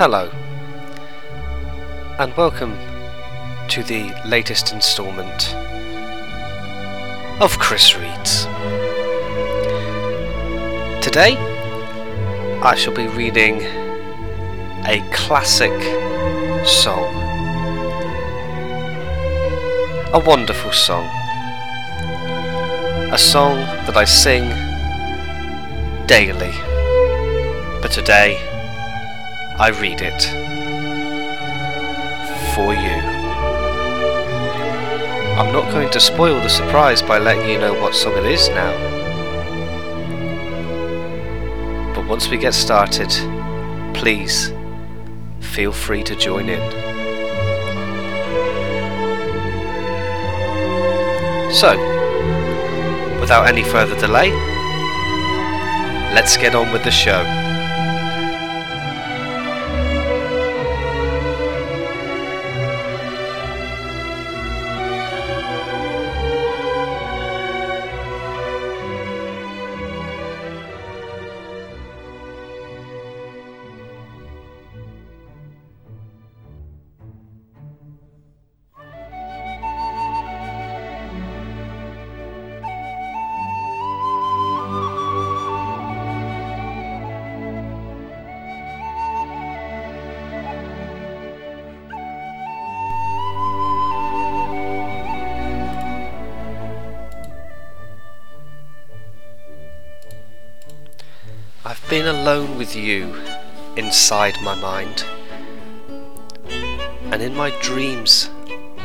Hello, and welcome to the latest instalment of Chris Reads. Today, I shall be reading a classic song. A wonderful song. A song that I sing daily. But today, I read it for you. I'm not going to spoil the surprise by letting you know what song it is now. But once we get started, please feel free to join in. So, without any further delay, let's get on with the show. Been alone with you inside my mind. And in my dreams,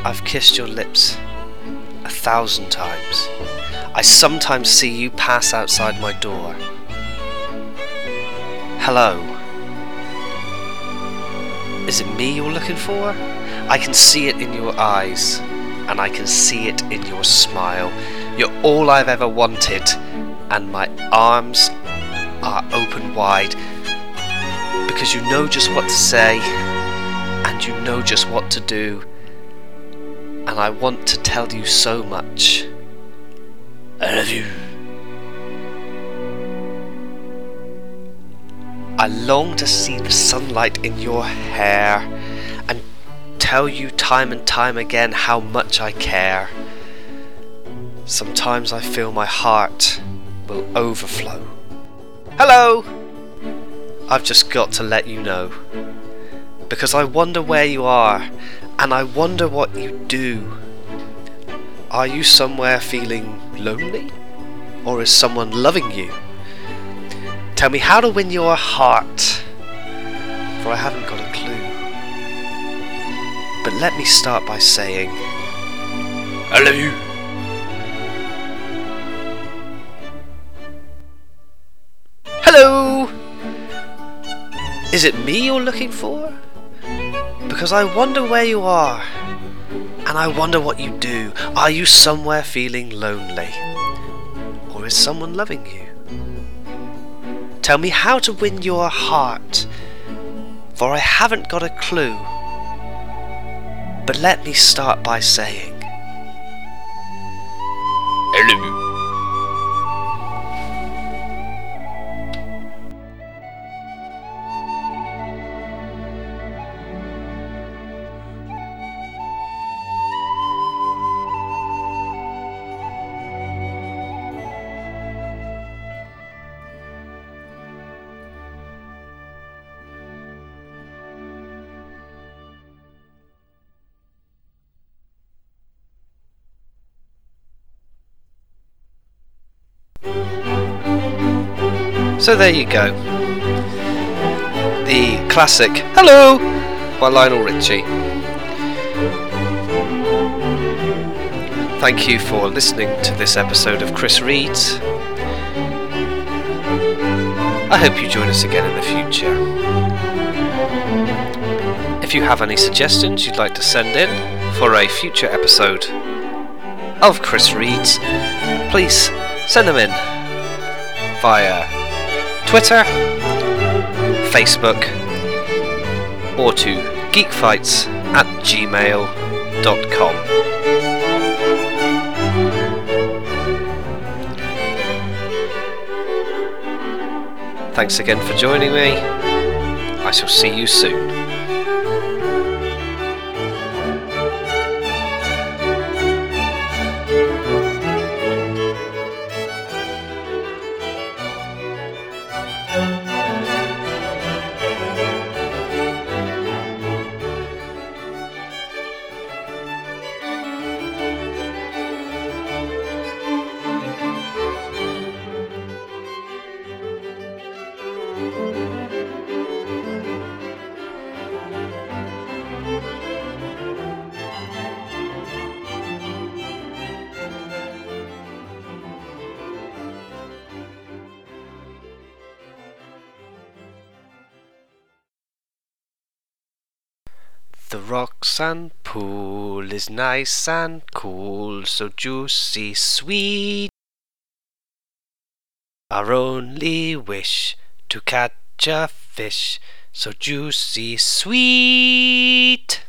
I've kissed your lips a thousand times. I sometimes see you pass outside my door. Hello. Is it me you're looking for? I can see it in your eyes, and I can see it in your smile. You're all I've ever wanted, and my arms are open wide because you know just what to say and you know just what to do. And I want to tell you so much. I love you. I long to see the sunlight in your hair and tell you time and time again how much I care. Sometimes I feel my heart will overflow. Hello! I've just got to let you know. Because I wonder where you are, and I wonder what you do. Are you somewhere feeling lonely? Or is someone loving you? Tell me how to win your heart, for I haven't got a clue. But let me start by saying, I Hello! Is it me you're looking for? Because I wonder where you are, and I wonder what you do. Are you somewhere feeling lonely? Or is someone loving you? Tell me how to win your heart, for I haven't got a clue. But let me start by saying, So there you go. The classic Hello by Lionel Richie. Thank you for listening to this episode of Chris Reads. I hope you join us again in the future. If you have any suggestions you'd like to send in for a future episode of Chris Reads, please send them in via Twitter, Facebook, or to geekfights at gmail.com. Thanks again for joining me, I shall see you soon. The Roxanne pool is nice and cool, so juicy sweet. Our only wish to catch a fish, so juicy sweet.